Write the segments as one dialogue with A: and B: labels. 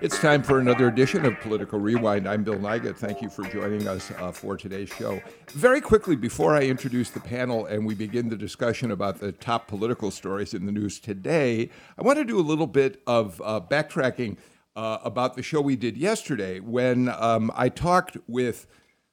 A: It's time for another edition of Political Rewind. I'm Bill Nigut. Thank you for joining us uh, for today's show. Very quickly, before I introduce the panel and we begin the discussion about the top political stories in the news today, I want to do a little bit of uh, backtracking uh, about the show we did yesterday when um, I talked with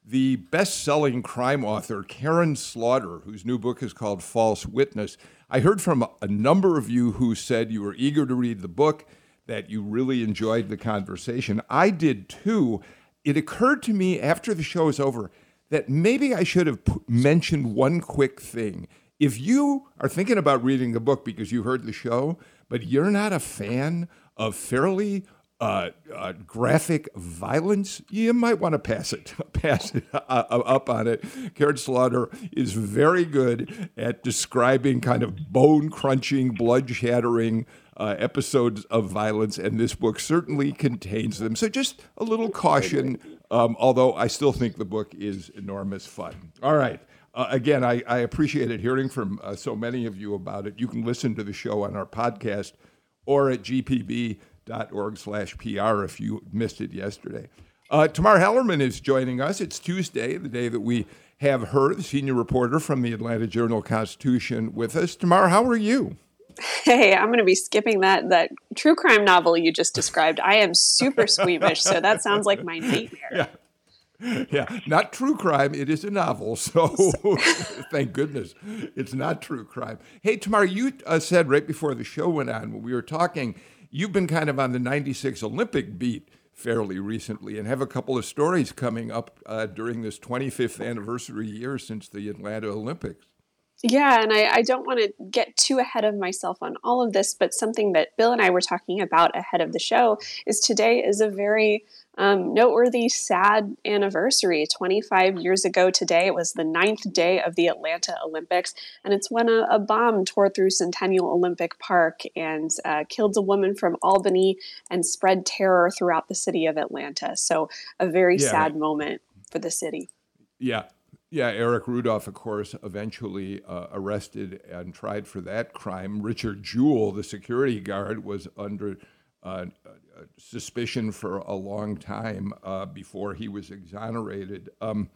A: the best selling crime author, Karin Slaughter, whose new book is called False Witness. I heard from a number of you who said you were eager to read the book that you really enjoyed the conversation. I did too. It occurred to me after the show is over that maybe I should have p- mentioned one quick thing. If you are thinking about reading the book because you heard the show, but you're not a fan of fairly uh, uh, graphic violence, you might want to pass it, pass it uh, uh, up on it. Karin Slaughter is very good at describing kind of bone crunching, blood shattering uh, episodes of violence, and this book certainly contains them. So just a little caution, um, although I still think the book is enormous fun. All right. Uh, again, I, I, appreciated hearing from uh, so many of you about it. You can listen to the show on our podcast or at gpb.org slash PR if you missed it yesterday. Uh, Tamar Hallerman is joining us. It's Tuesday, the day that we have her, the senior reporter from the Atlanta Journal Constitution, with us. Tamar, how are you?
B: Hey, I'm going to be skipping that that true crime novel you just described. I am super squeamish, so that sounds like my nightmare.
A: Yeah. Yeah, not true crime. It is a novel, so thank goodness it's not true crime. Hey, Tamar, you uh, said right before the show went on when we were talking, you've been kind of on the '96 Olympic beat fairly recently, and have a couple of stories coming up uh, during this 25th anniversary year since the Atlanta Olympics.
B: Yeah, and I, I don't want to get too ahead of myself on all of this, but something that Bill and I were talking about ahead of the show is today is a very um, noteworthy, sad anniversary. 25 years ago today, it was the ninth day of the Atlanta Olympics, and it's when a, a bomb tore through Centennial Olympic Park and uh, killed a woman from Albany and spread terror throughout the city of Atlanta. So, a very yeah, sad moment for the city.
A: Yeah, yeah, Eric Rudolph, of course, eventually uh, arrested and tried for that crime. Richard Jewell, the security guard, was under uh, uh, suspicion for a long time uh, before he was exonerated. Um,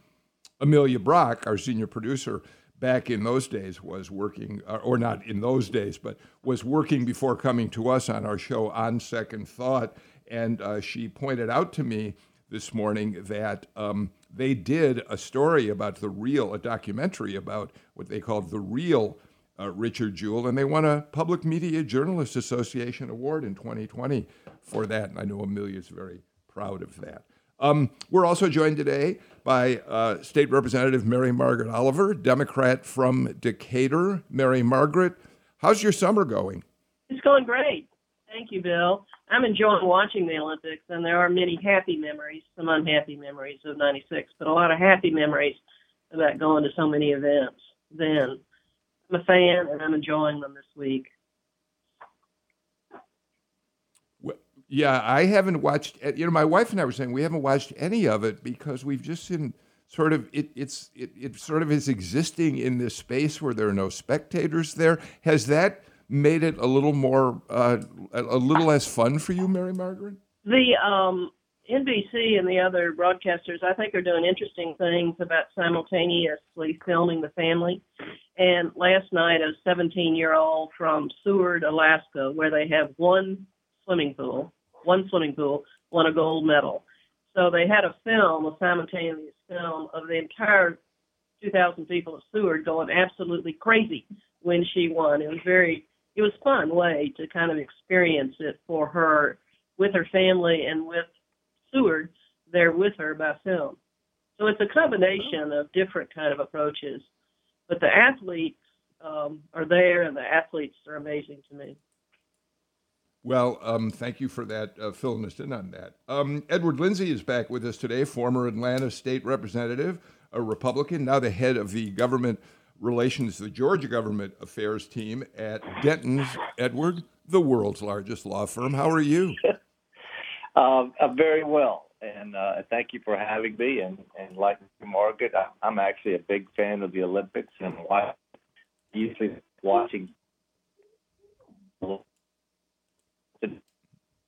A: Amelia Brock, our senior producer, back in those days was working, uh, or not in those days, but was working before coming to us on our show on Second Thought. And uh, she pointed out to me this morning that. Um, they did a story about the real, a documentary about what they called the real uh, Richard Jewell, and they won a Public Media Journalists Association award in 2020 for that. And I know Amelia's very proud of that. Um, we're also joined today by uh, State Representative Mary Margaret Oliver, Democrat from Decatur. Mary Margaret, how's your summer going?
C: It's going great. Thank you, Bill. I'm enjoying watching the Olympics, and there are many happy memories, some unhappy memories of '96, but a lot of happy memories about going to so many events. Then I'm a fan, and I'm enjoying them this week.
A: Well, yeah, I haven't watched. Eh, you know, my wife and I were saying we haven't watched any of it because we've just seen sort of it, it's it, it sort of is existing in this space where there are no spectators there. Has that made it a little more, uh, a little less fun for you, Mary Margaret?
C: The um, NBC and the other broadcasters, I think, are doing interesting things about simultaneously filming the family. And last night, a 17 year old from Seward, Alaska, where they have one swimming pool, one swimming pool, won a gold medal. So they had a film, a simultaneous film of the entire 2,000 people of Seward going absolutely crazy when she won. It was very it was fun way to kind of experience it for her with her family and with Seward there with her by film. So it's a combination of different kind of approaches, but the athletes um, are there, and the athletes are amazing to me.
A: Well, um, thank you for that, uh, filling us in on that. Um, Edward Lindsey is back with us today, former Atlanta state representative, a Republican, now the head of the government Relations, to the Georgia Government Affairs team at Dentons Edward, the world's largest law firm. How are you?
D: uh, very well, and uh, thank you for having me. And, and like Margaret, I, am actually a big fan of the Olympics and usually watching.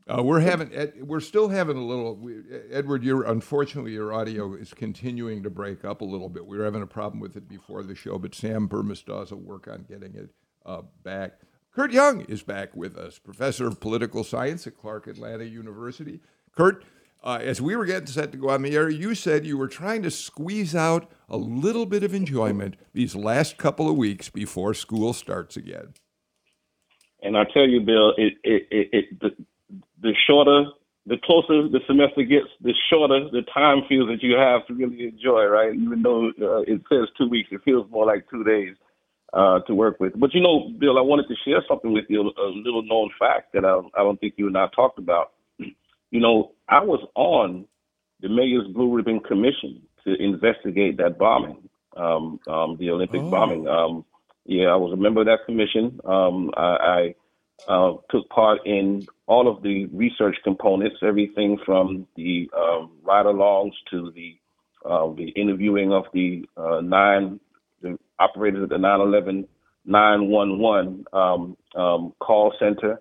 A: Uh, we're having, we're still having a little. We, Edward, your unfortunately your audio is continuing to break up a little bit. We were having a problem with it before the show, but Sam Burmistaw will work on getting it uh, back. Kurt Young is back with us, professor of political science at Clark Atlanta University. Kurt, uh, as we were getting set to go on the air, you said you were trying to squeeze out a little bit of enjoyment these last couple of weeks before school starts again.
E: And I tell you, Bill, it, it, it, it the, shorter, the closer the semester gets, the shorter the time feels that you have to really enjoy, right? Even though uh, it says two weeks, it feels more like two days uh, to work with. But you know, Bill, I wanted to share something with you, a little known fact that I, I don't think you and I talked about. You know, I was on the Mayor's Blue Ribbon Commission to investigate that bombing, um, um, the Olympic oh. bombing. Um, yeah, I was a member of that commission. Um, I, I uh, took part in all of the research components, everything from the um, ride-alongs to the uh, the interviewing of the uh, nine the operators at the 911 911 um, um, call center,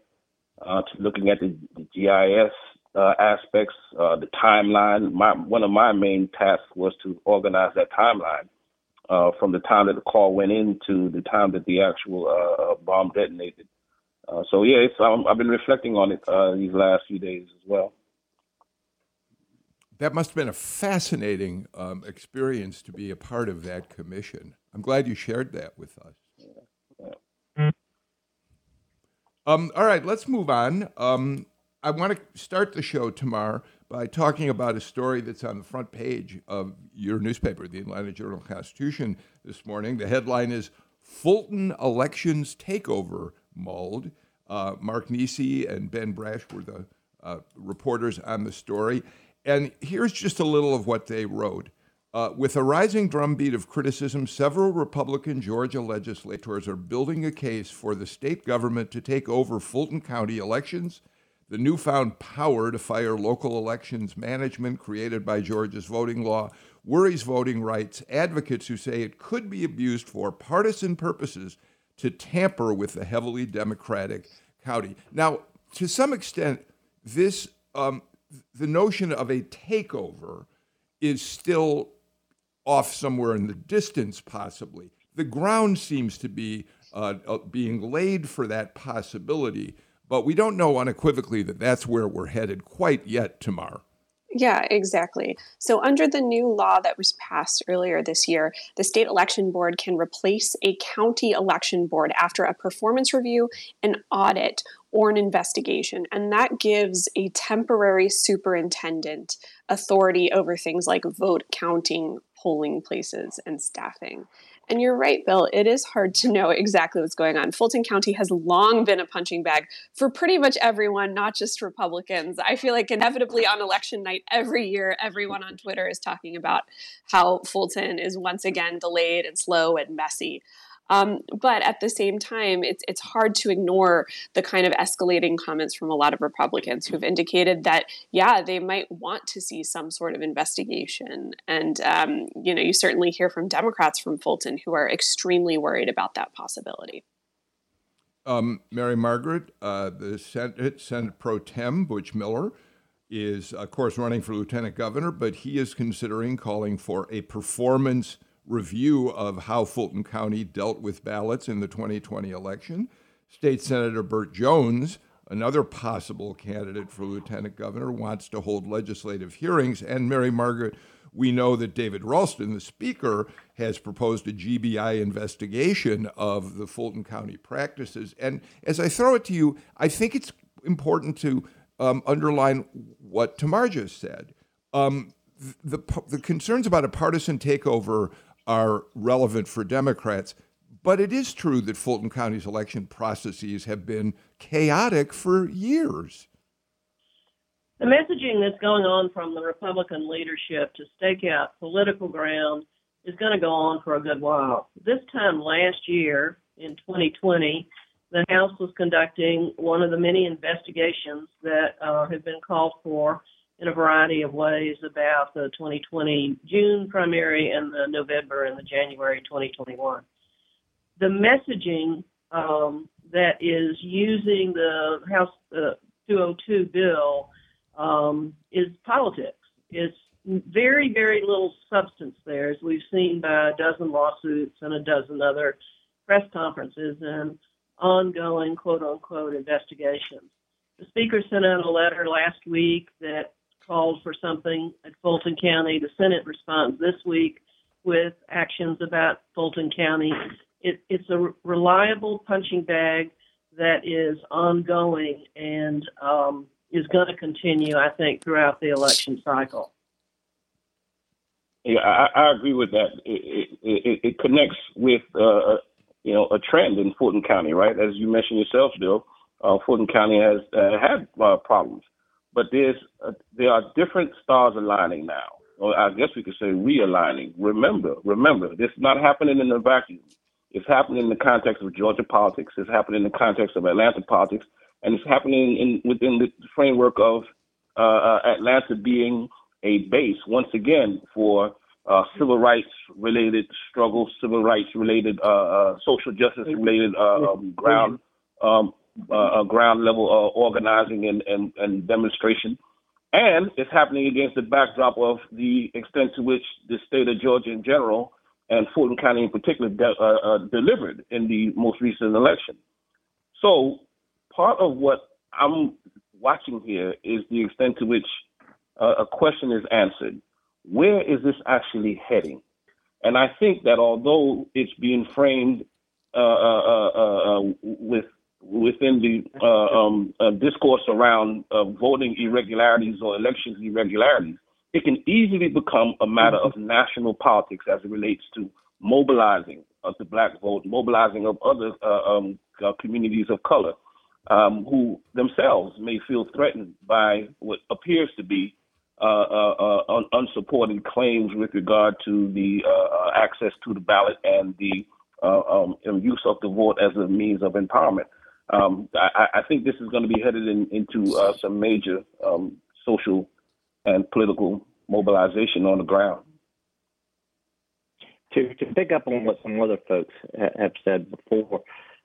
E: uh, to looking at the, the GIS uh, aspects, uh, the timeline. My, one of my main tasks was to organize that timeline uh, from the time that the call went in to the time that the actual bomb detonated. Uh, so yeah, um, I've been reflecting on it uh, these last few days as well.
A: That must have been a fascinating um, experience to be a part of that commission. I'm glad you shared that with us. Um, all right, let's move on. Um, I want to start the show, tomorrow by talking about a story that's on the front page of your newspaper, the Atlanta Journal Constitution, this morning. The headline is Fulton Elections Takeover Mulled. Uh, Mark Niesse and Ben Brasch were the uh, reporters on the story. And here's just a little of what they wrote. Uh, with a rising drumbeat of criticism, several Republican Georgia legislators are building a case for the state government to take over Fulton County elections the newfound power to fire local elections management created by Georgia's voting law worries voting rights advocates who say it could be abused for partisan purposes to tamper with the heavily Democratic county. Now, to some extent, this um, the notion of a takeover is still off somewhere in the distance, possibly. The ground seems to be uh, uh, being laid for that possibility. But we don't know unequivocally that that's where we're headed quite yet, Tamar.
B: Yeah, exactly. So, under the new law that was passed earlier this year, the state election board can replace a county election board after a performance review, an audit, or an investigation. And that gives a temporary superintendent authority over things like vote counting, polling places, and staffing. And you're right, Bill, it is hard to know exactly what's going on. Fulton County has long been a punching bag for pretty much everyone, not just Republicans. I feel like inevitably on election night every year, everyone on Twitter is talking about how Fulton is once again delayed and slow and messy. Um, but at the same time, it's it's hard to ignore the kind of escalating comments from a lot of Republicans who've indicated that yeah, they might want to see some sort of investigation, and um, you know, you certainly hear from Democrats from Fulton who are extremely worried about that possibility.
A: Um, Mary Margaret, uh, the Senate, Senate Pro Tem Butch Miller is, of course, running for lieutenant governor, but he is considering calling for a performance review of how Fulton County dealt with ballots in the 2020 election. State Senator Burt Jones, another possible candidate for lieutenant governor, wants to hold legislative hearings. And Mary Margaret, we know that David Ralston, the speaker, has proposed a GBI investigation of the Fulton County practices. And as I throw it to you, I think it's important to um, underline what Tamar just said. Um, the, the concerns about a partisan takeover are relevant for Democrats. But it is true that Fulton County's election processes have been chaotic for years.
C: The messaging that's going on from the Republican leadership to stake out political ground is going to go on for a good while. This time last year, in 2020, the House was conducting one of the many investigations that uh, have been called for in a variety of ways about the 2020 June primary and the November and the January 2021. The messaging um, that is using the House uh, 202 bill um, is politics. It's very, very little substance there, as we've seen by a dozen lawsuits and a dozen other press conferences and ongoing quote unquote investigations. The Speaker sent out a letter last week that called for something at Fulton County. The Senate responds this week with actions about Fulton County. It, it's a reliable punching bag that is ongoing and um, is going to continue, I think, throughout the election cycle.
E: Yeah, I, I agree with that. It, it, it connects with uh, you know a trend in Fulton County, right? As you mentioned yourself, Bill, uh, Fulton County has uh, had uh, problems, but there's uh, there are different stars aligning now. Or I guess we could say realigning. Remember, remember, this is not happening in a vacuum. It's happening in the context of Georgia politics. It's happening in the context of Atlanta politics, and it's happening in within the framework of uh, uh, Atlanta being a base once again for uh, civil rights related struggles, civil rights related, uh, uh, social justice related uh, um, ground um, uh, ground level organizing and, and, and demonstration. And it's happening against the backdrop of the extent to which the state of Georgia in general and Fulton County in particular de- delivered in the most recent election. So part of what I'm watching here is the extent to which uh, a question is answered. Where is this actually heading? And I think that although it's being framed uh, uh, uh, uh with within the um, discourse around voting irregularities or elections irregularities, it can easily become a matter of national politics as it relates to mobilizing of the black vote, mobilizing of other um, communities of color um, who themselves may feel threatened by what appears to be uh, uh, uh, un- unsupported claims with regard to the uh, access to the ballot and the uh, um, use of the vote as a means of empowerment. Um, I, I, think this is going to be headed in, into uh, some major um, social and political mobilization on the ground.
D: To, to pick up on what some other folks have said before,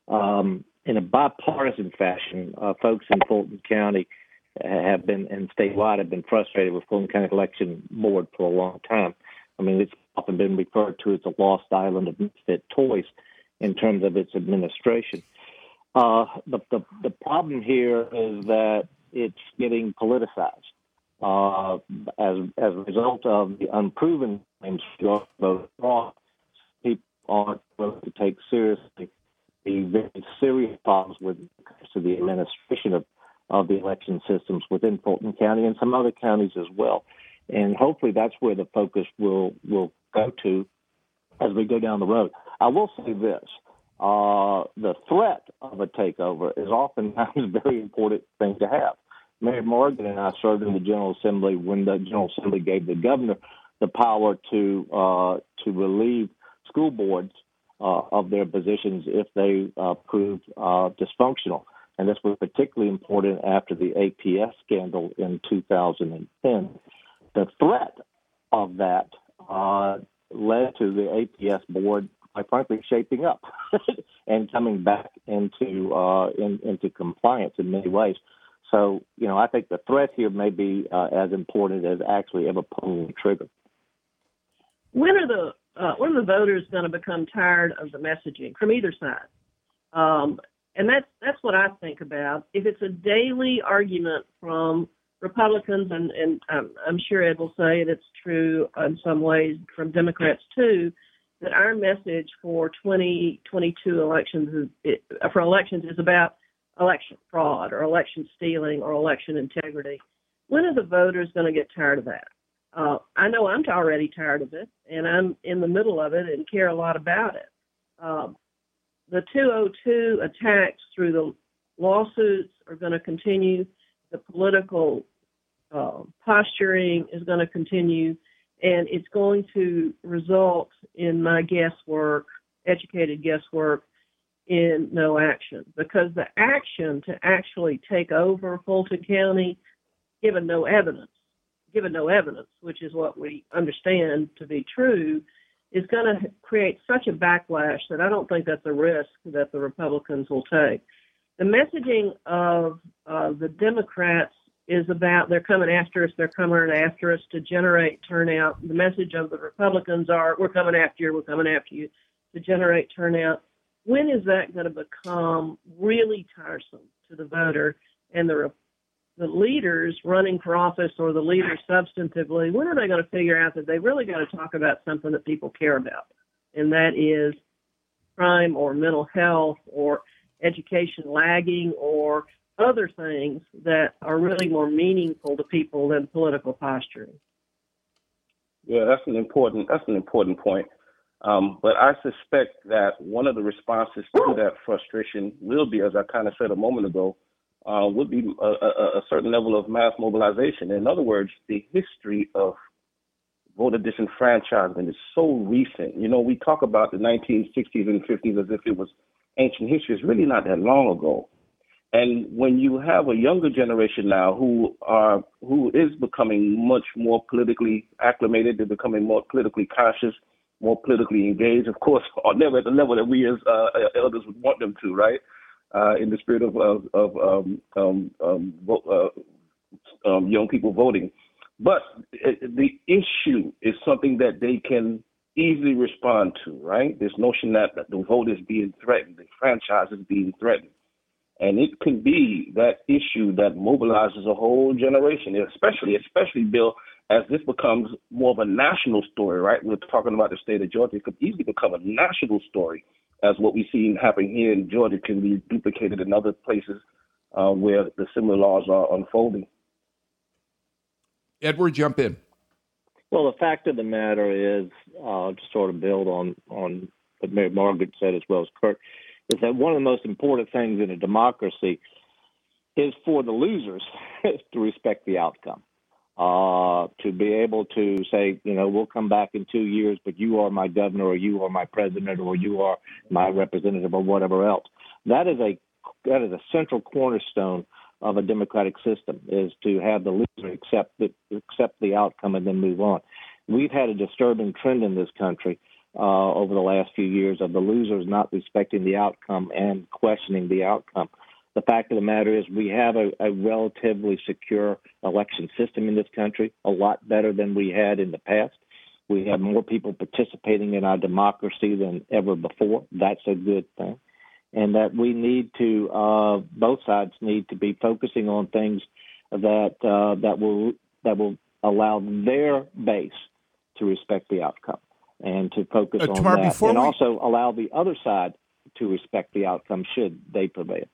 D: um, in a bipartisan fashion, uh, folks in Fulton County have been and statewide have been frustrated with Fulton County Election Board for a long time. I mean, it's often been referred to as a lost island of misfit toys in terms of its administration. Uh, the, the, the problem here is that it's getting politicized. Uh, as as a result of the unproven claims people aren't willing to take seriously the very serious problems with to the administration of, of the election systems within Fulton County and some other counties as well. And hopefully that's where the focus will will go to as we go down the road. I will say this. Uh, the threat of a takeover is oftentimes a very important thing to have. Mary Morgan and I served in the General Assembly when the General Assembly gave the governor the power to uh, to relieve school boards uh, of their positions if they uh, proved uh, dysfunctional. And this was particularly important after the APS scandal in 2010. The threat of that uh, led to the APS board, quite frankly, shaping up and coming back into uh, in, into compliance in many ways. So, you know, I think the threat here may be uh, as important as actually ever pulling the trigger.
C: When are the uh, when are the voters going to become tired of the messaging from either side? Um, and that's that's what I think about. If it's a daily argument from Republicans, and, and I'm, I'm sure Ed will say it, it's true in some ways from Democrats too, that our message for 2022 elections is, for elections is about election fraud or election stealing or election integrity. When are the voters going to get tired of that? Uh, I know I'm already tired of it, and I'm in the middle of it and care a lot about it. Um, the 202 attacks through the lawsuits are going to continue. The political uh, posturing is going to continue, And it's going to result in my guesswork, educated guesswork, in no action because the action to actually take over Fulton County, given no evidence, given no evidence, which is what we understand to be true, is going to create such a backlash that I don't think that's a risk that the Republicans will take. The messaging of uh, the Democrats is about they're coming after us, they're coming after us to generate turnout. The message of the Republicans are we're coming after you, we're coming after you to generate turnout. When is that going to become really tiresome to the voter and the the leaders running for office or the leaders substantively? When are they going to figure out that they really got to talk about something that people care about, and that is crime or mental health or education lagging or other things that are really more meaningful to people than political posturing.
E: Yeah, that's an important that's an important point. Um, but I suspect that one of the responses to that frustration will be, as I kind of said a moment ago, uh, would be a, a, a, certain level of mass mobilization. In other words, the history of voter disenfranchisement is so recent. You know, we talk about the 1960s and 50s as if it was ancient history. It's really not that long ago. And when you have a younger generation now who are who is becoming much more politically acclimated, they're becoming more politically conscious, more politically engaged. Of course, are never at the level that we as uh, elders would want them to, right? Uh, in the spirit of of, of um, um, um, uh, um, young people voting, but the issue is something that they can easily respond to, right? This notion that the vote is being threatened, the franchise is being threatened. And it could be that issue that mobilizes a whole generation, especially, especially, Bill, as this becomes more of a national story, right? We're talking about the state of Georgia. It could easily become a national story, as what we've seen happen here in Georgia can be duplicated in other places uh, where the similar laws are unfolding.
A: Edward, jump in.
D: Well, the fact of the matter is, uh, to sort of build on on what Mary Margaret said as well as Kurt, is that one of the most important things in a democracy is for the losers to respect the outcome. Uh, to be able to say, you know, we'll come back in two years, but you are my governor, or you are my president, or you are my representative, or whatever else. That is a that is a central cornerstone of a democratic system is to have the loser accept the accept the outcome and then move on. We've had a disturbing trend in this country uh, over the last few years of the losers not respecting the outcome and questioning the outcome. The fact of the matter is, we have a, a relatively secure election system in this country, a lot better than we had in the past. We have more people participating in our democracy than ever before. That's a good thing. And that we need to, uh, both sides need to be focusing on things that uh, that will that will allow their base to respect the outcome and to focus uh, on Tamar, that, and we... also allow the other side to respect the outcome should they prevail.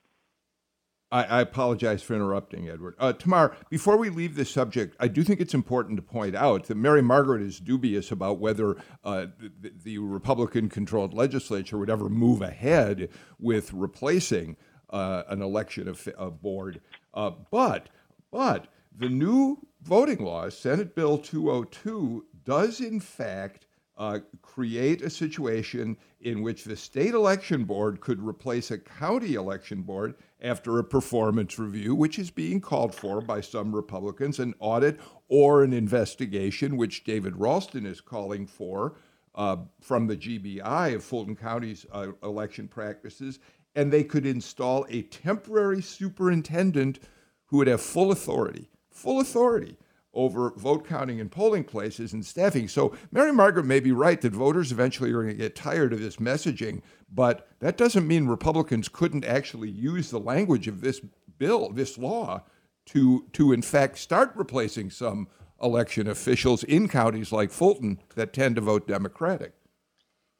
A: I, I apologize for interrupting, Edward. Uh, Tamar, before we leave this subject, I do think it's important to point out that Mary Margaret is dubious about whether uh, the, the Republican controlled legislature would ever move ahead with replacing uh, an election of, of board. Uh, but, but the new voting law, Senate Bill 202, does in fact uh, create a situation in which the state election board could replace a county election board after a performance review, which is being called for by some Republicans, an audit or an investigation, which David Ralston is calling for uh, from the GBI of Fulton County's uh, election practices. And they could install a temporary superintendent who would have full authority, full authority over vote counting and polling places and staffing. So Mary Margaret may be right that voters eventually are going to get tired of this messaging, but that doesn't mean Republicans couldn't actually use the language of this bill, this law, to to in fact start replacing some election officials in counties like Fulton that tend to vote Democratic.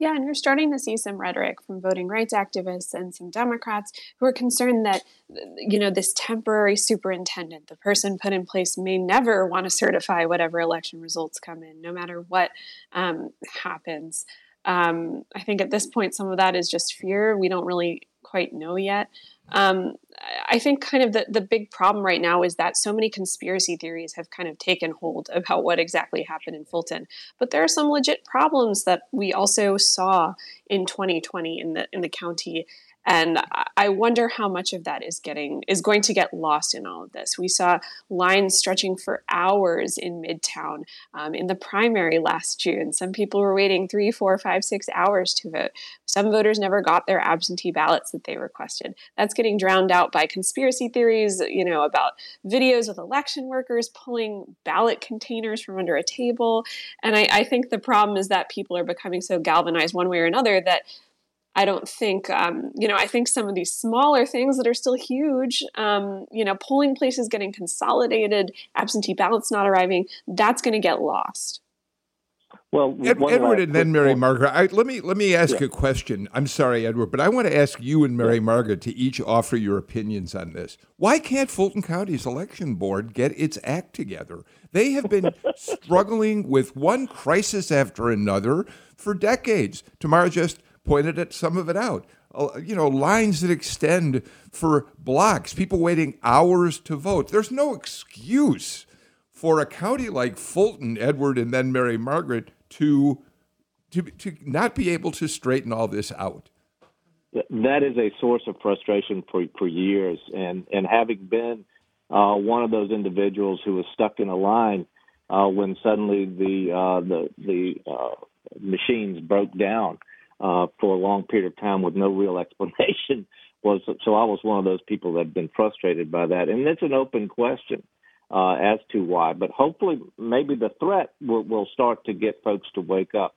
B: Yeah, and you're starting to see some rhetoric from voting rights activists and some Democrats who are concerned that, you know, this temporary superintendent, the person put in place, may never want to certify whatever election results come in, no matter what um, happens. Um, I think at this point, some of that is just fear. We don't really quite know yet. Um, I think kind of the, the big problem right now is that so many conspiracy theories have kind of taken hold about what exactly happened in Fulton. But there are some legit problems that we also saw in 2020 in the in the county and i wonder how much of that is getting is going to get lost in all of this. We saw lines stretching for hours in midtown um, in the primary last june. Some people were waiting three four five six hours to vote. Some voters never got their absentee ballots that they requested. That's getting drowned out by conspiracy theories you know about videos with election workers pulling ballot containers from under a table. And I, I think the problem is that people are becoming so galvanized one way or another that I don't think, um, you know, I think some of these smaller things that are still huge, um, you know, polling places getting consolidated, absentee ballots not arriving, that's going to get lost.
A: Well, Ed, Edward and then Mary Margaret. I, let me let me ask yeah. a question. I'm sorry, Edward, but I want to ask you and Mary yeah. Margaret to each offer your opinions on this. Why can't Fulton County's election board get its act together? They have been struggling with one crisis after another for decades. Tamara just pointed at some of it out. Uh, you know, lines that extend for blocks, people waiting hours to vote. There's no excuse for a county like Fulton, Edward, and then Mary Margaret to to to not be able to straighten all this out.
D: That is a source of frustration for for years, and and having been uh, one of those individuals who was stuck in a line uh, when suddenly the uh, the the uh, machines broke down uh, for a long period of time with no real explanation was so I was one of those people that had been frustrated by that, and it's an open question uh, as to why. But hopefully, maybe the threat will, will start to get folks to wake up.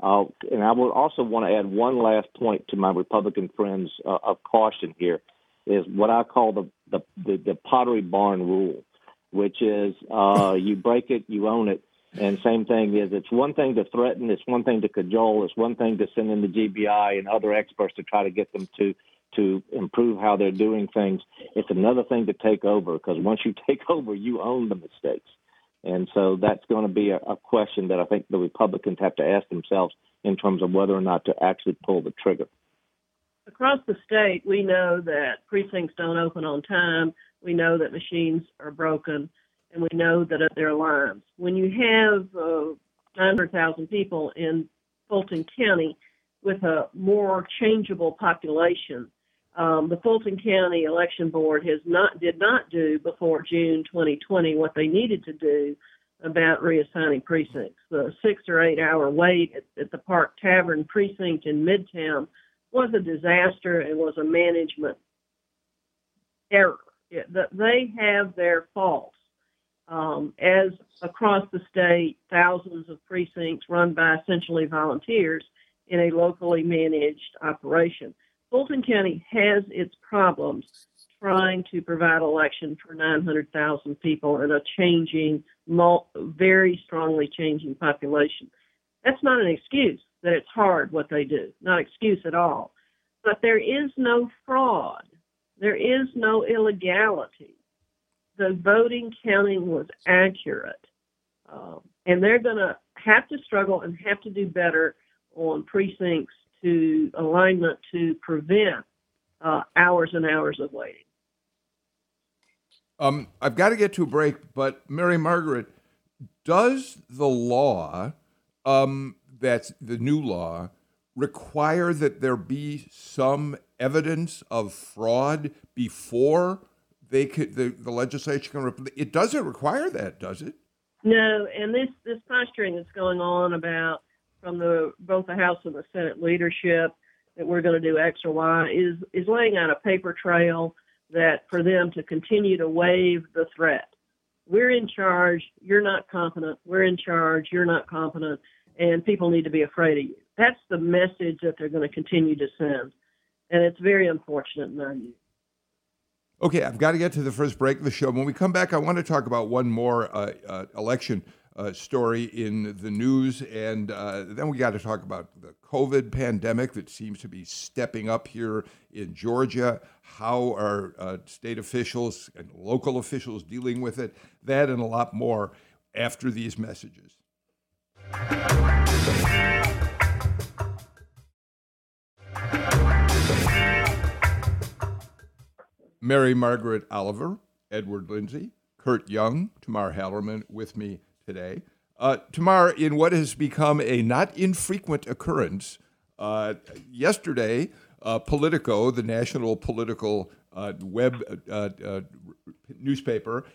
D: Uh, and I would also want to add one last point to my Republican friends uh, of caution here is what I call the the, the, the pottery barn rule, which is uh, you break it, you own it, and same thing is, it's one thing to threaten, it's one thing to cajole, it's one thing to send in the GBI and other experts to try to get them to to improve how they're doing things. It's another thing to take over because once you take over, you own the mistakes. And so that's going to be a, a question that I think the Republicans have to ask themselves in terms of whether or not to actually pull the trigger.
C: Across the state, we know that precincts don't open on time. We know that machines are broken and we know that there are lines. When you have uh, 900,000 people in Fulton County with a more changeable population, um, the Fulton County Election Board has not did not do before June 2020 what they needed to do about reassigning precincts. The six or eight hour wait at, at the Park Tavern precinct in Midtown was a disaster and was a management error. It, they have their faults um, as across the state, thousands of precincts run by essentially volunteers in a locally managed operation. Fulton County has its problems trying to provide election for 900,000 people in a changing, very strongly changing population. That's not an excuse that it's hard what they do, not excuse at all. But there is no fraud. There is no illegality the voting counting was accurate. Um, and they're going to have to struggle and have to do better on precincts to alignment to prevent uh, hours and hours of waiting.
A: Um, I've got to get to a break, but Mary Margaret, does the law, um, that's the new law, require that there be some evidence of fraud before they could the, the legislature can it doesn't require that does it?
C: No and this this posturing that's going on about from the both the house and the senate leadership that we're going to do x or y is is laying out a paper trail that for them to continue to waive the threat. We're in charge you're not competent we're in charge you're not competent and people need to be afraid of you. That's the message that they're going to continue to send and it's very unfortunate view
A: Okay, I've got to get to the first break of the show. When we come back, I want to talk about one more uh, uh, election uh, story in the news, and uh, then we got to talk about the COVID pandemic that seems to be stepping up here in Georgia. How are uh, state officials and local officials dealing with it? That and a lot more after these messages. Mary Margaret Oliver, Edward Lindsey, Kurt Young, Tamar Hallerman with me today. Uh, Tamar, in what has become a not infrequent occurrence, uh, yesterday, uh, Politico, the national political uh, web uh, uh, newspaper,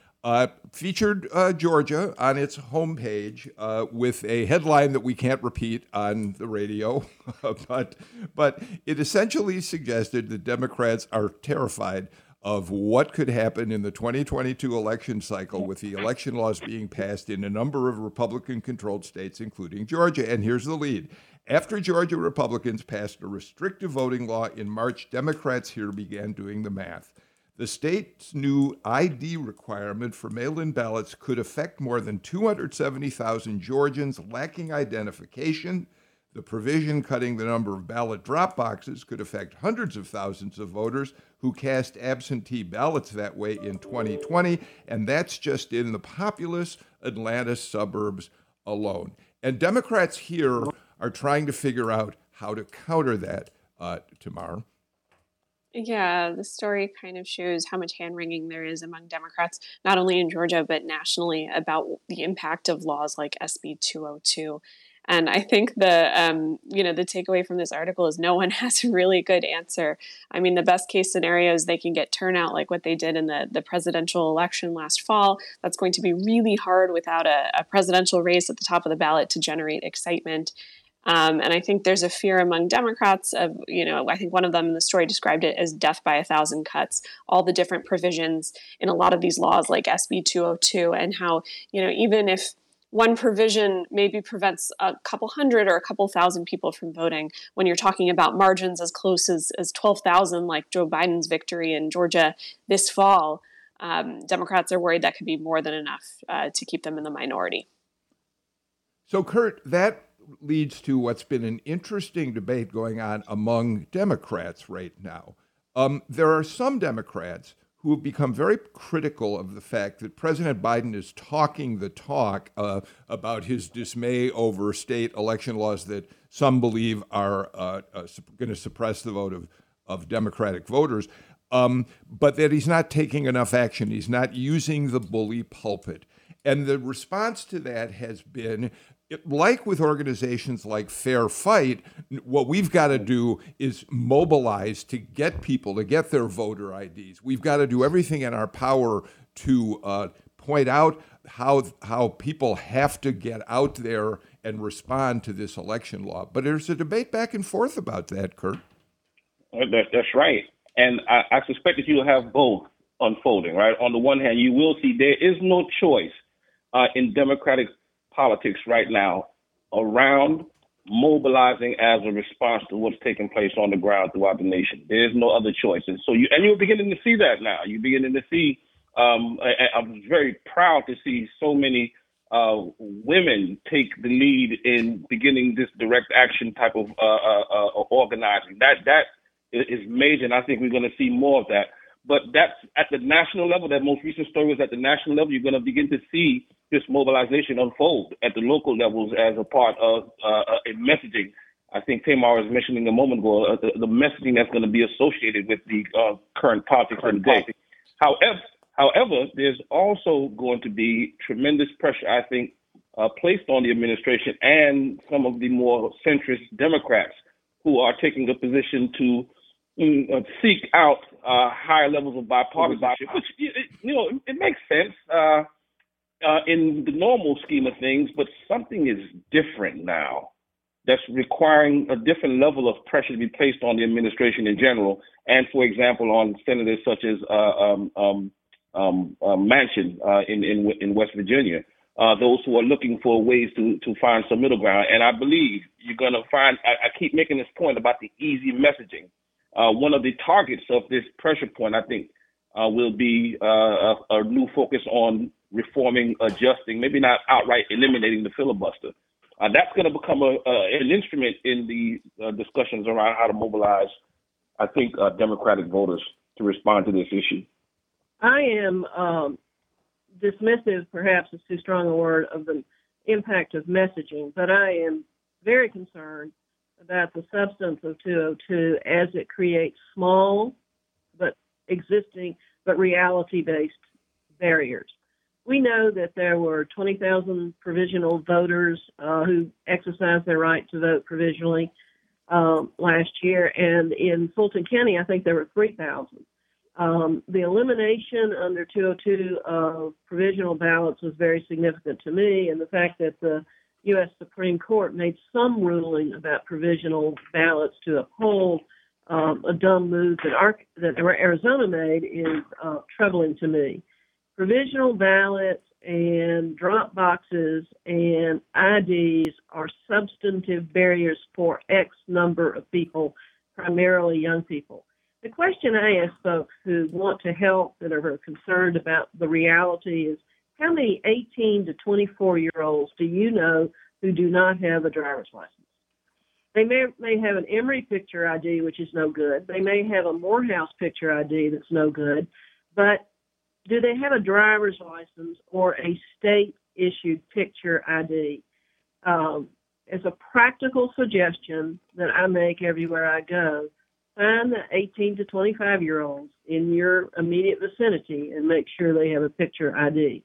A: featured Georgia on its homepage with a headline that we can't repeat on the radio, but but it essentially suggested that Democrats are terrified of what could happen in the 2022 election cycle with the election laws being passed in a number of Republican controlled states, including Georgia. And here's the lead. After Georgia Republicans passed a restrictive voting law in March, Democrats here began doing the math. The state's new ID requirement for mail in ballots could affect more than 270,000 Georgians lacking identification. The provision cutting the number of ballot drop boxes could affect hundreds of thousands of voters who cast absentee ballots that way in 2020, and that's just in the populous Atlanta suburbs alone. And Democrats here are trying to figure out how to counter that, uh, Tamar.
B: Yeah, the story kind of shows how much hand wringing there is among Democrats, not only in Georgia, but nationally, about the impact of laws like SB 202. And I think the um, you know the takeaway from this article is no one has a really good answer. I mean, the best case scenario is they can get turnout like what they did in the the presidential election last fall. That's going to be really hard without a, a presidential race at the top of the ballot to generate excitement. Um, and I think there's a fear among Democrats of, you know, I think one of them in the story described it as death by a thousand cuts, all the different provisions in a lot of these laws like SB 202, and how, you know, even if one provision maybe prevents a couple hundred or a couple thousand people from voting, when you're talking about margins as close as, as 12,000, like Joe Biden's victory in Georgia this fall, um, Democrats are worried that could be more than enough uh, to keep them in the minority.
A: So, Kurt, that leads to what's been an interesting debate going on among Democrats right now. Um, there are some Democrats who have become very critical of the fact that President Biden is talking the talk uh, about his dismay over state election laws that some believe are uh, uh, going to suppress the vote of, of Democratic voters, um, but that he's not taking enough action. He's not using the bully pulpit. And the response to that has been like with organizations like Fair Fight, what we've got to do is mobilize to get people to get their voter IDs. We've got to do everything in our power to uh, point out how how people have to get out there and respond to this election law. But there's a debate back and forth about that, Kurt.
E: That's right, and I, I suspect that you'll have both unfolding. Right. On the one hand, you will see there is no choice uh, in Democratic politics right now around mobilizing as a response to what's taking place on the ground throughout the nation. There's no other choice. And so you and you're beginning to see that now. You're beginning to see um, I, I'm very proud to see so many uh, women take the lead in beginning this direct action type of uh, uh, uh organizing. That that is major, and I think we're going to see more of that. But that's at the national level. That most recent story was at the national level. You're going to begin to see this mobilization unfold at the local levels as a part of uh, a messaging. I think Tamar was mentioning a moment ago uh, the, the, messaging that's going to be associated with the uh, current politics of the day. However, however, there's also going to be tremendous pressure, I think, uh, placed on the administration and some of the more centrist Democrats who are taking a position to mm, uh, seek out uh, higher levels of bipartisanship, which you know it makes sense uh, in the normal scheme of things, but something is different now that's requiring a different level of pressure to be placed on the administration in general, and for example, on senators such as uh, um, um, um, uh, Manchin uh, in, in in West Virginia. Uh, those who are looking for ways to, to find some middle ground. And I believe you're going to find, I, I, keep making this point about the easy messaging. Uh, one of the targets of this pressure point, I think, will be a, a, new focus on reforming, adjusting, maybe not outright eliminating the filibuster. Uh, that's going to become a, an instrument in the uh, discussions around how to mobilize, I think, uh, Democratic voters to respond to this issue.
C: I am um, dismissive, perhaps is too strong a word, of the impact of messaging, but I am very concerned about the substance of 202 as it creates small but existing but reality based barriers. We know that there were 20,000 provisional voters uh, who exercised their right to vote provisionally um, last year, and in Fulton County, I think there were 3,000. Um, the elimination under 202 of provisional ballots was very significant to me, and the fact that the U.S. Supreme Court made some ruling about provisional ballots to uphold um, a dumb move that, Ar- that Arizona made is uh, troubling to me. Provisional ballots and drop boxes and IDs are substantive barriers for X number of people, primarily young people. The question I ask folks who want to help that are very concerned about the reality is how many 18 to 24 year olds do you know who do not have a driver's license? They may, may have an Emory picture ID, which is no good. They may have a Morehouse picture ID that's no good. But do they have a driver's license or a state issued picture ID? Um, as a practical suggestion that I make everywhere I go, find the 18 to 25 year olds in your immediate vicinity and make sure they have a picture ID.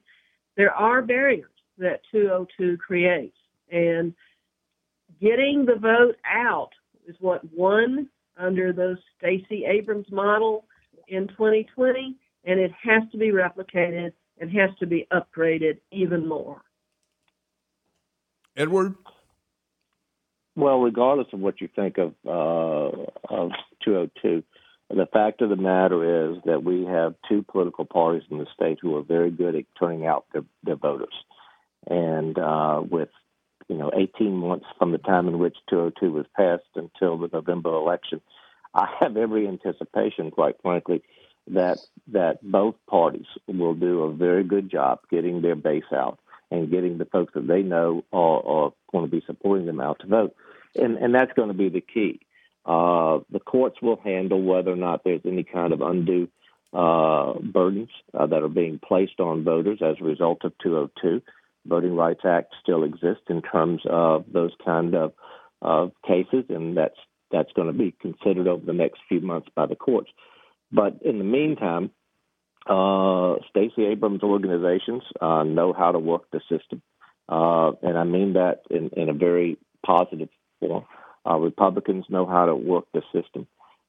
C: There are barriers that 202 creates, and getting the vote out is what won under the Stacey Abrams model in 2020, and it has to be replicated and has to be upgraded even more.
A: Edward?
D: Well, regardless of what you think of uh, of 202, the fact of the matter is that we have two political parties in the state who are very good at turning out their, their voters, and uh, with you know 18 months from the time in which 202 was passed until the November election, I have every anticipation, quite frankly, that that both parties will do a very good job getting their base out and getting the folks that they know are, are going to be supporting them out to vote and and that's going to be the key. Uh, the courts will handle whether or not there's any kind of undue uh, burdens uh, that are being placed on voters as a result of 202. Voting Rights Act still exists in terms of those kind of of cases, and that's that's going to be considered over the next few months by the courts. But in the meantime, uh, Stacey Abrams organizations uh, know how to work the system, uh, and I mean that in, in a very positive form. Uh, Republicans know how to work the system.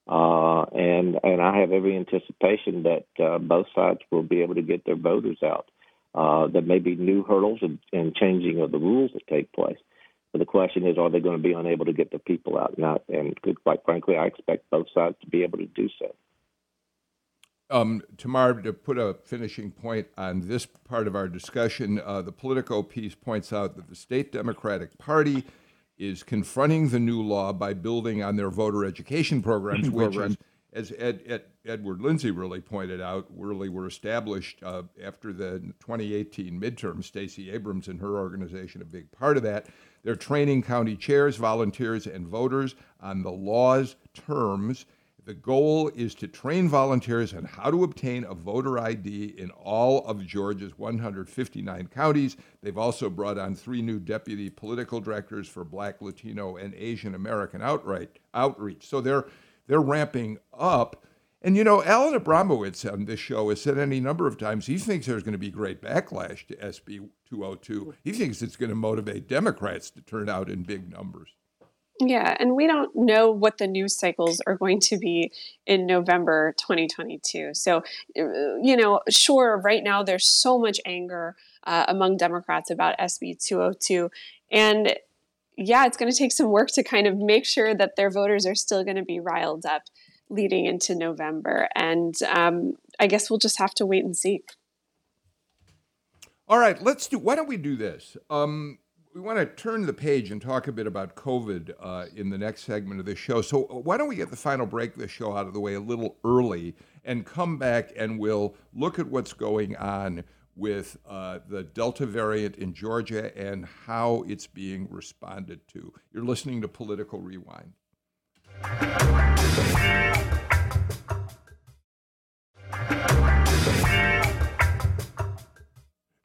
D: Uh, and and I have every anticipation that uh, both sides will be able to get their voters out. There may be new hurdles and, and changing of the rules that take place, but the question is, are they going to be unable to get the people out? Not, and quite frankly, I expect both sides to be able to do so.
A: Um, Tamar, to put a finishing point on this part of our discussion, uh, the Politico piece points out that the state Democratic Party is confronting the new law by building on their voter education programs, which, is, as Ed, Ed, Edward Lindsey really pointed out, really were established uh, after the 2018 midterm. Stacey Abrams and her organization, a big part of that. They're training county chairs, volunteers, and voters on the law's terms the goal is to train volunteers on how to obtain a voter ID in all of Georgia's 159 counties. They've also brought on three new deputy political directors for Black, Latino, and Asian American outright, outreach. So they're they're ramping up. And you know, Alan Abramowitz on this show has said any number of times he thinks there's going to be great backlash to SB 202. He thinks it's going to motivate Democrats to turn out in big numbers.
B: Yeah, and we don't know what the news cycles are going to be in November 2022. So, uh, you know, sure, right now there's so much anger uh, among Democrats about SB 202. And yeah, it's going to take some work to kind of make sure that their voters are still going to be riled up leading into November. And um, I guess we'll just have to wait and see.
A: All right, let's do. Why don't we do this? Um, we want to turn the page and talk a bit about COVID uh, in the next segment of this show. So, uh, why don't we get the final break of the show out of the way a little early and come back and we'll look at what's going on with uh, the Delta variant in Georgia and how it's being responded to. You're listening to Political Rewind.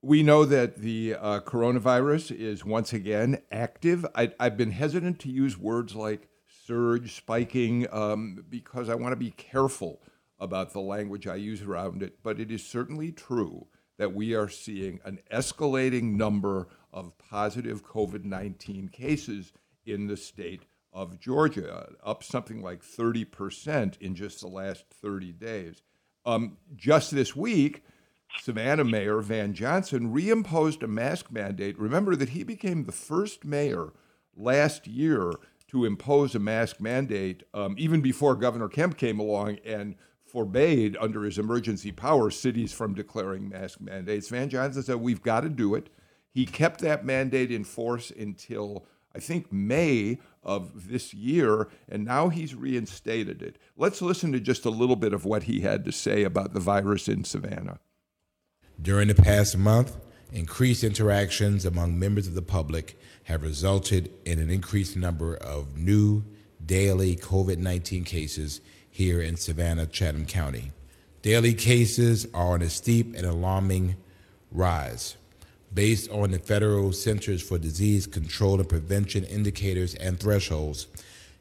A: We know that the uh, coronavirus is once again active. I, have been hesitant to use words like surge, spiking, um, because I want to be careful about the language I use around it, but it is certainly true that we are seeing an escalating number of positive COVID 19 cases in the state of Georgia, up something like 30% in just the last 30 days. Um, just this week, Savannah Mayor Van Johnson reimposed a mask mandate. Remember that he became the first mayor last year to impose a mask mandate, um, even before Governor Kemp came along and forbade, under his emergency powers, cities from declaring mask mandates. Van Johnson said, We've got to do it. He kept that mandate in force until I think May of this year, and now he's reinstated it. Let's listen to just a little bit of what he had to say about the virus in Savannah.
F: During the past month, increased interactions among members of the public have resulted in an increased number of new daily COVID 19 cases here in Savannah, Chatham County. Daily cases are on a steep and alarming rise. Based on the Federal Centers for Disease Control and Prevention indicators and thresholds,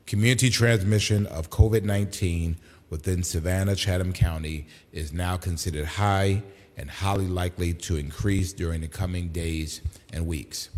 F: community transmission of COVID 19 within Savannah, Chatham County is now considered high and highly likely to increase during the coming days and weeks.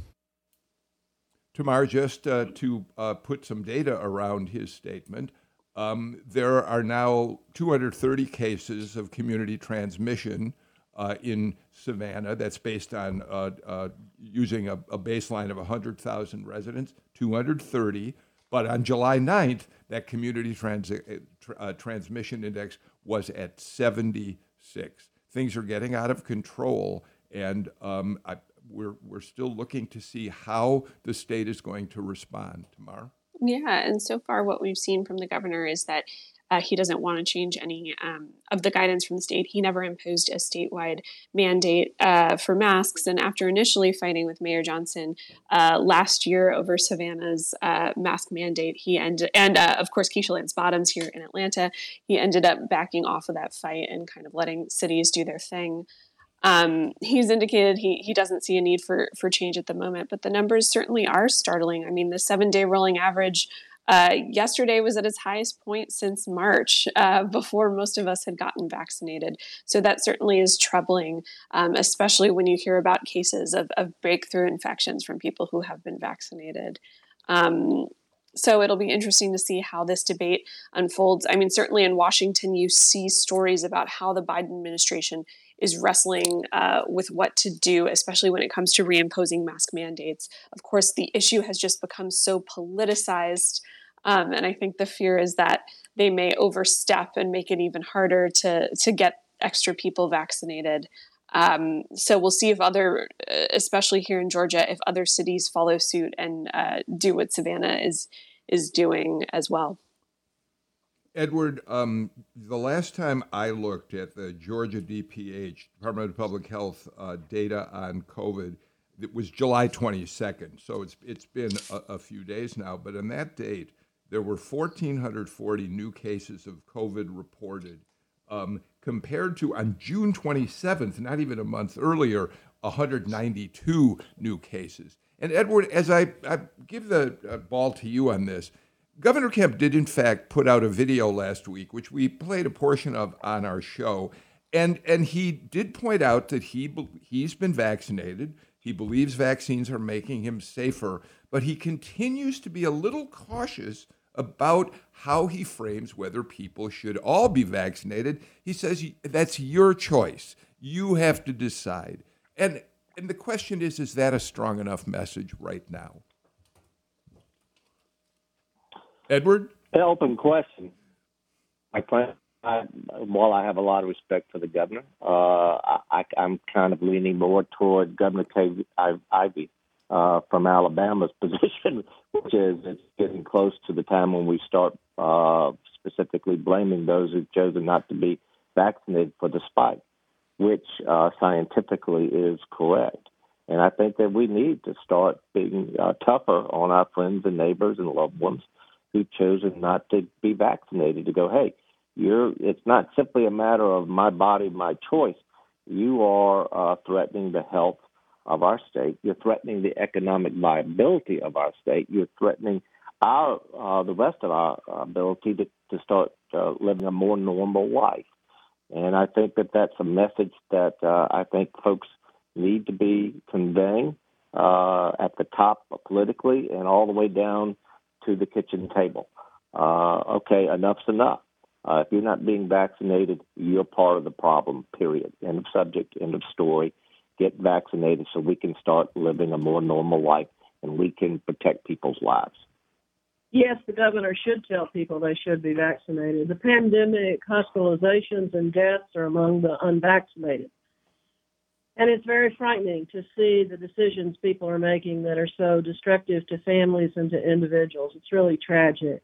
A: Tamar, just uh, to uh, put some data around his statement, um, there are now 230 cases of community transmission uh, in Savannah. That's based on uh, uh, using a, a, baseline of 100,000 residents, 230. But on July 9th, that community uh, uh, transmission index was at 76. Things are getting out of control, and um, I, we're, we're still looking to see how the state is going to respond. Tamar.
B: Yeah, and so far, what we've seen from the governor is that uh, he doesn't want to change any um, of the guidance from the state. He never imposed a statewide mandate uh, for masks. And after initially fighting with Mayor Johnson uh, last year over Savannah's uh, mask mandate, he ended, and uh, of course, Keisha Lance Bottoms here in Atlanta, he ended up backing off of that fight and kind of letting cities do their thing. Um, he's indicated he, he doesn't see a need for, for change at the moment, but the numbers certainly are startling. I mean, the seven day rolling average uh, yesterday was at its highest point since March, uh, before most of us had gotten vaccinated. So that certainly is troubling, um, especially when you hear about cases of, of, breakthrough infections from people who have been vaccinated. Um, so it'll be interesting to see how this debate unfolds. I mean, certainly in Washington, you see stories about how the Biden administration is wrestling uh, with what to do, especially when it comes to reimposing mask mandates. Of course, the issue has just become so politicized. Um, and I think the fear is that they may overstep and make it even harder to, to get extra people vaccinated. Um, so we'll see if other, uh, especially here in Georgia, if other cities follow suit and uh, do what Savannah is is doing as well.
A: Edward, um, the last time I looked at the Georgia DPH, Department of Public Health uh, data on COVID, it was July 22nd. So it's it's been a, a, few days now. But on that date, there were 1,440 new cases of COVID reported, um, compared to on June 27th, not even a month earlier, 192 new cases. And Edward, as I, I give the uh, ball to you on this, Governor Kemp did, in fact, put out a video last week, which we played a portion of on our show. And, and he did point out that he, he's been vaccinated. He believes vaccines are making him safer, but he continues to be a little cautious about how he frames whether people should all be vaccinated. He says that's your choice. You have to decide. And, and the question is is that a strong enough message right now? Edward?
D: Open question. I, while I have a lot of respect for the governor, uh, I, am kind of leaning more toward Governor Kay Ivey uh, from Alabama's position, which is it's getting close to the time when we start uh, specifically blaming those who've chosen not to be vaccinated for the spike, which uh, scientifically is correct. And I think that we need to start being uh, tougher on our friends and neighbors and loved ones who've chosen not to be vaccinated to go, hey, you're it's not simply a matter of my body, my choice. You are uh, threatening the health of our state. You're threatening the economic viability of our state. You're threatening our uh, the rest of our ability to, to start uh, living a more normal life. And I think that that's a message that uh, I think folks need to be conveying uh, at the top politically and all the way down to the kitchen table. Uh, okay, enough's enough. Uh, if you're not being vaccinated, you're part of the problem, period. End of subject, end of story. Get vaccinated so we can start living a more normal life and we can protect people's lives.
C: Yes, the governor should tell people they should be vaccinated. The pandemic, hospitalizations, and deaths are among the unvaccinated. And it's very frightening to see the decisions people are making that are so destructive to families and to individuals. It's really tragic.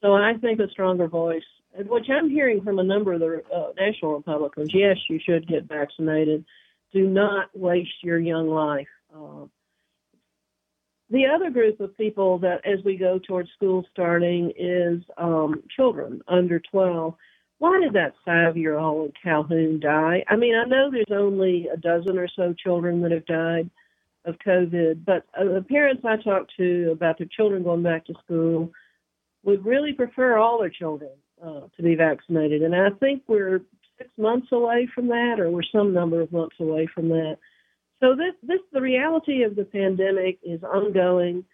C: So I think a stronger voice, which I'm hearing from a number of the uh, national Republicans, yes, you should get vaccinated. Do not waste your young life. Uh, the other group of people that, as we go towards school starting, is um, children under 12. Why did that five year old Calhoun die? I mean, I know there's only a dozen or so children that have died of COVID, but uh, the parents I talked to about their children going back to school would really prefer all their children uh, to be vaccinated. And I think we're six months away from that, or we're some number of months away from that. So this this the reality of the pandemic is ongoing.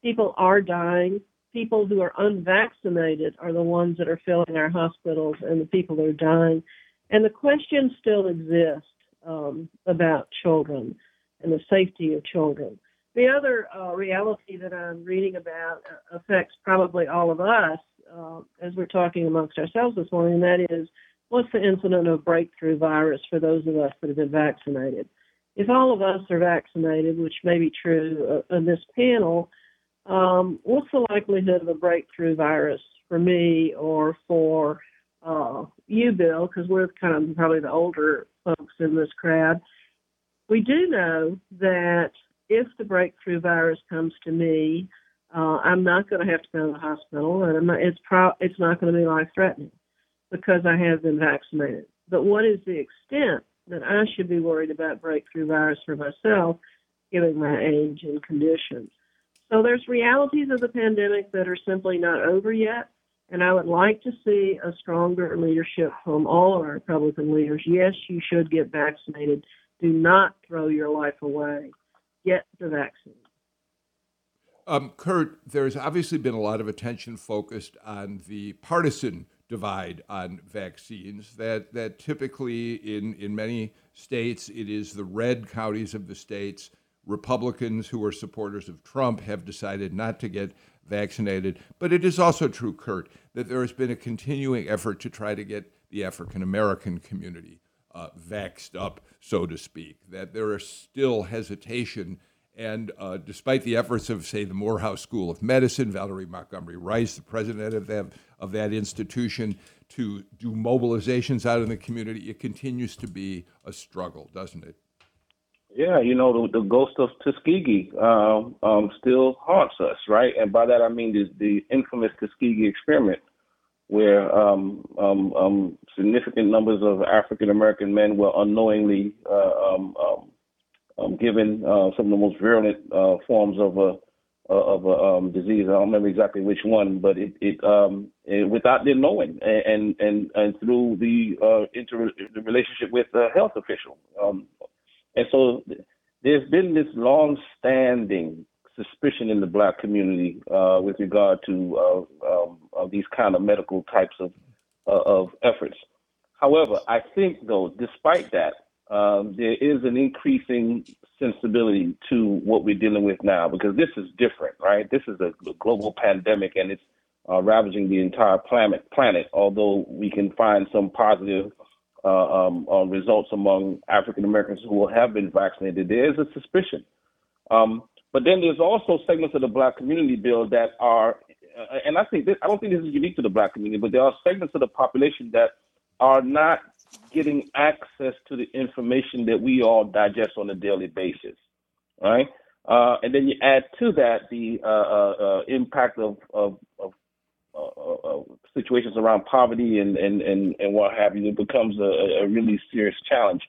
C: People are dying. People who are unvaccinated are the ones that are filling our hospitals, and the people that are dying. And the question still exists um, about children and the safety of children. The other uh, reality that I'm reading about uh, affects probably all of us uh, as we're talking amongst ourselves this morning, and that is what's the incident of breakthrough virus for those of us that have been vaccinated? if all of us are vaccinated, which may be true uh, in this panel, um, what's the likelihood of a breakthrough virus for me or for uh, you, Bill? Because we're kind of probably the older folks in this crowd. We do know that if the breakthrough virus comes to me, uh, I'm not going to have to go to the hospital, and not, it's pro- it's not going to be life threatening because I have been vaccinated. But what is the extent that I should be worried about breakthrough virus for myself, given my age and conditions. So there's realities of the pandemic that are simply not over yet. And I would like to see a stronger leadership from all of our Republican leaders. Yes, you should get vaccinated. Do not throw your life away. Get the vaccine.
A: Um, Kurt, there's obviously been a lot of attention focused on the partisan divide on vaccines. That that typically in in many states it is the red counties of the states. Republicans who are supporters of Trump have decided not to get vaccinated. But it is also true, Kurt, that there has been a continuing effort to try to get the African American community uh, vaxed up, so to speak. That there is still hesitation and uh, despite the efforts of, say, the Morehouse School of Medicine, Valerie Montgomery Rice, the president of that, of that institution, to do mobilizations out in the community, it continues to be a struggle, doesn't it?
E: Yeah, you know, the, the ghost of Tuskegee um, um, still haunts us, right? And by that I mean the, the infamous Tuskegee experiment, where um, um, um significant numbers of African American men were unknowingly uh, um, given uh, some of the most virulent uh, forms of a of a disease. I don't remember exactly which one, but it, it, it without them knowing, and and and through the uh, inter relationship with the health official, and so there's been this long-standing suspicion in the black community uh, with regard to uh, um, these kind of medical types of uh, of efforts. However, I think though, despite that, um, there is an increasing sensibility to what we're dealing with now because this is different, right? This is a global pandemic and it's uh, ravaging the entire planet. Planet, although we can find some positive uh, um, uh, results among African Americans who have been vaccinated, there is a suspicion. Um, but then there's also segments of the black community, Bill, that are, uh, and I think this, I don't think this is unique to the black community, but there are segments of the population that are not getting access to the information that we all digest on a daily basis, right? Uh, and then you add to that the uh, uh, impact of, of, of uh, uh, situations around poverty and, and, and, and what have you. It becomes a, a, really serious challenge.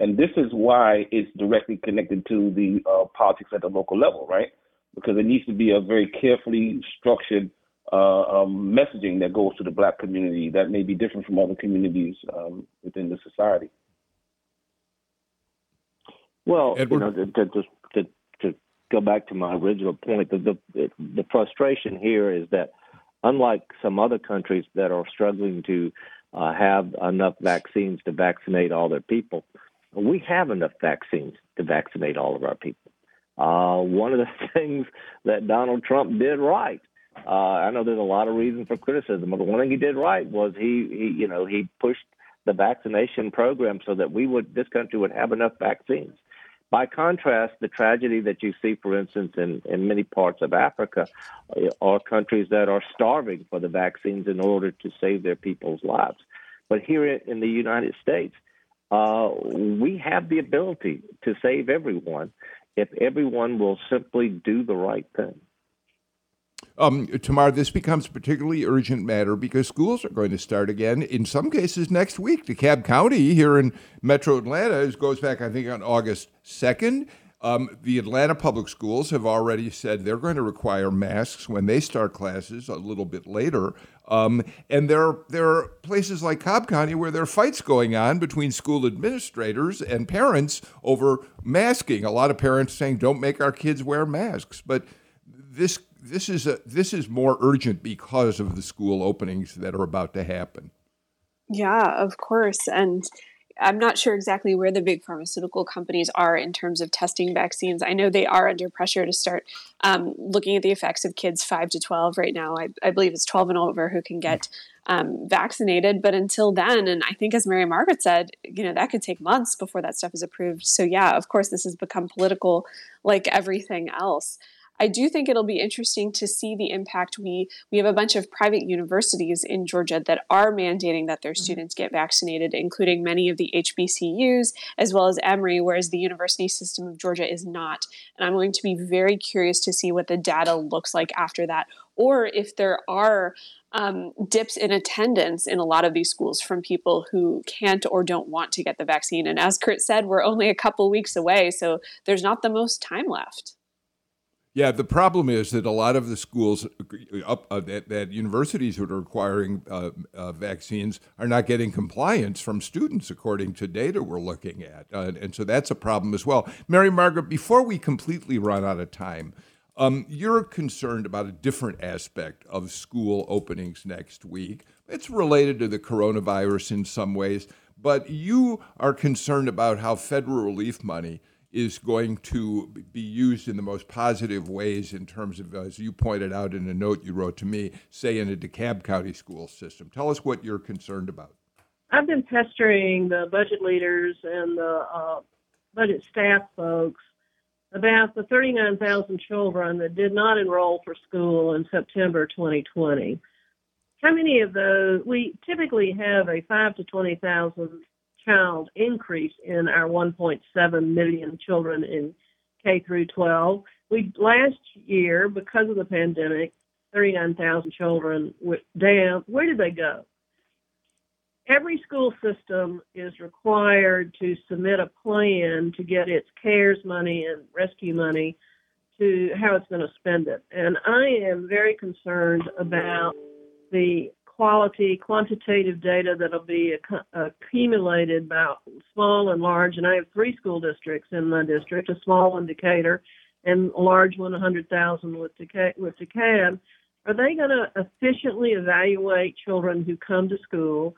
E: And this is why it's directly connected to the politics at the local level, right? Because it needs to be a very carefully structured uh, um, messaging that goes to the black community that may be different from other communities um, within the society.
D: Well, Edward? you know, to, to, to, to go back to my original point, the, the the frustration here is that unlike some other countries that are struggling to uh, have enough vaccines to vaccinate all their people, we have enough vaccines to vaccinate all of our people. Uh, one of the things that Donald Trump did right. Uh, I know there's a lot of reasons for criticism, but one thing he did right was he, he, you know, he pushed the vaccination program so that we would, this country would have enough vaccines. By contrast, the tragedy that you see, for instance, in, in many parts of Africa, uh, are countries that are starving for the vaccines in order to save their people's lives. But here in the United States, uh, we have the ability to save everyone if everyone will simply do the right thing.
A: Um, Tamar, this becomes a particularly urgent matter because schools are going to start again, in some cases next week. DeKalb County here in metro Atlanta goes back, I think, on August 2nd. Um, the Atlanta public schools have already said they're going to require masks when they start classes a little bit later. Um, and there are, there are places like Cobb County where there are fights going on between school administrators and parents over masking. A lot of parents saying, don't make our kids wear masks. But this this is a this is more urgent because of the school openings that are about to happen.
B: Yeah, of course, and I'm not sure exactly where the big pharmaceutical companies are in terms of testing vaccines. I know they are under pressure to start um, looking at the effects of kids 5 to 12 right now. I, I believe it's 12 and over who can get um, vaccinated. But until then, and I think as Mary Margaret said, you know, that could take months before that stuff is approved. So, yeah, of course, this has become political like everything else. I do think it'll be interesting to see the impact. We we have a bunch of private universities in Georgia that are mandating that their mm-hmm. students get vaccinated, including many of the HBCUs as well as Emory, whereas the university system of Georgia is not. And I'm going to be very curious to see what the data looks like after that, or if there are um, dips in attendance in a lot of these schools from people who can't or don't want to get the vaccine. And as Kurt said, we're only a couple weeks away, so there's not the most time left.
A: Yeah, the problem is that a lot of the schools up uh, that, that, universities that are requiring uh, uh, vaccines are not getting compliance from students, according to data we're looking at, uh, and so that's a problem as well. Mary Margaret, before we completely run out of time, um, you're concerned about a different aspect of school openings next week. It's related to the coronavirus in some ways, but you are concerned about how federal relief money is going to be used in the most positive ways in terms of, as you pointed out in a note you wrote to me, say in a DeKalb County school system. Tell us what you're concerned about.
C: I've been pestering the budget leaders and the uh, budget staff folks about the 39,000 children that did not enroll for school in September 2020. How many of those? We typically have a five to 20,000 child increase in our 1.7 million children in K through 12. We last year, because of the pandemic, 39,000 children went down. Where did they go? Every school system is required to submit a plan to get its CARES money and rescue money to how it's going to spend it. And I am very concerned about the quality, quantitative data that'll be accumulated by small and large. And I have three school districts in my district: a small one, Decatur, and a large one, 100,000 with Deca- with DeKalb. Are they going to efficiently evaluate children who come to school?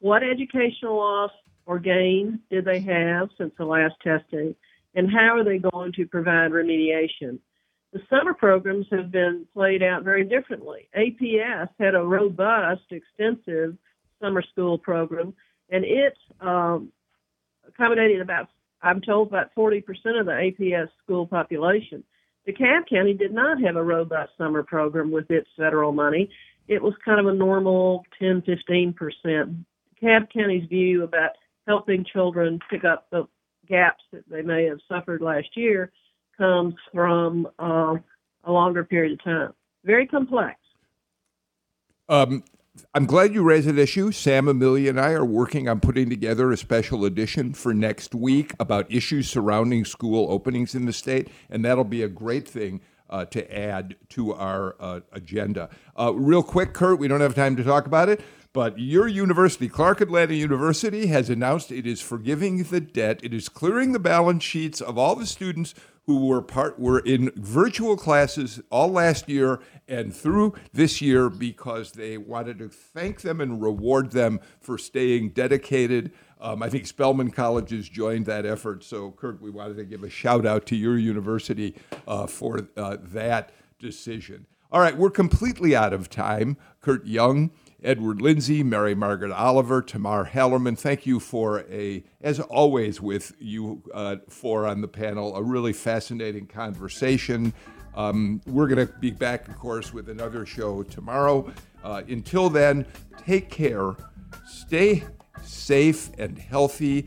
C: What educational loss or gain did they have since the last testing? And how are they going to provide remediation? The summer programs have been played out very differently. APS had a robust, extensive summer school program, and it um, accommodated about, I'm told, about 40% of the APS school population. DeKalb County did not have a robust summer program with its federal money. It was kind of a normal 10, 15%. DeKalb County's view about helping children pick up the gaps that they may have suffered last year comes from uh, a longer period of time. Very complex.
A: Um, I'm glad you raised that issue. Sam Amelia and I are working on putting together a special edition for next week about issues surrounding school openings in the state, and that'll be a great thing. uh, to add to our uh, agenda. Uh, real quick, Kurt, we don't have time to talk about it, but your university, Clark Atlanta University, has announced it is forgiving the debt. It is clearing the balance sheets of all the students who were part were in virtual classes all last year and through this year because they wanted to thank them and reward them for staying dedicated. Um, I think Spelman College has joined that effort. So, Kurt, we wanted to give a shout out to your university uh, for uh, that decision. All right, we're completely out of time. Kurt Young Edward Lindsey, Mary Margaret Oliver, Tamar Hallerman. Thank you for a, as always, with you uh, four on the panel, a really fascinating conversation. Um, we're going to be back, of course, with another show tomorrow. Uh, until then, take care, stay safe and healthy.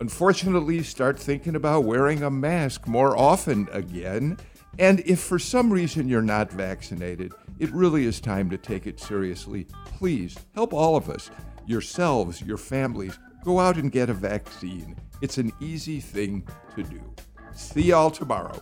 A: Unfortunately, start thinking about wearing a mask more often again. And if for some reason you're not vaccinated, it really is time to take it seriously. Please help all of us, yourselves, your families, go out and get a vaccine. It's an easy thing to do. See y'all tomorrow.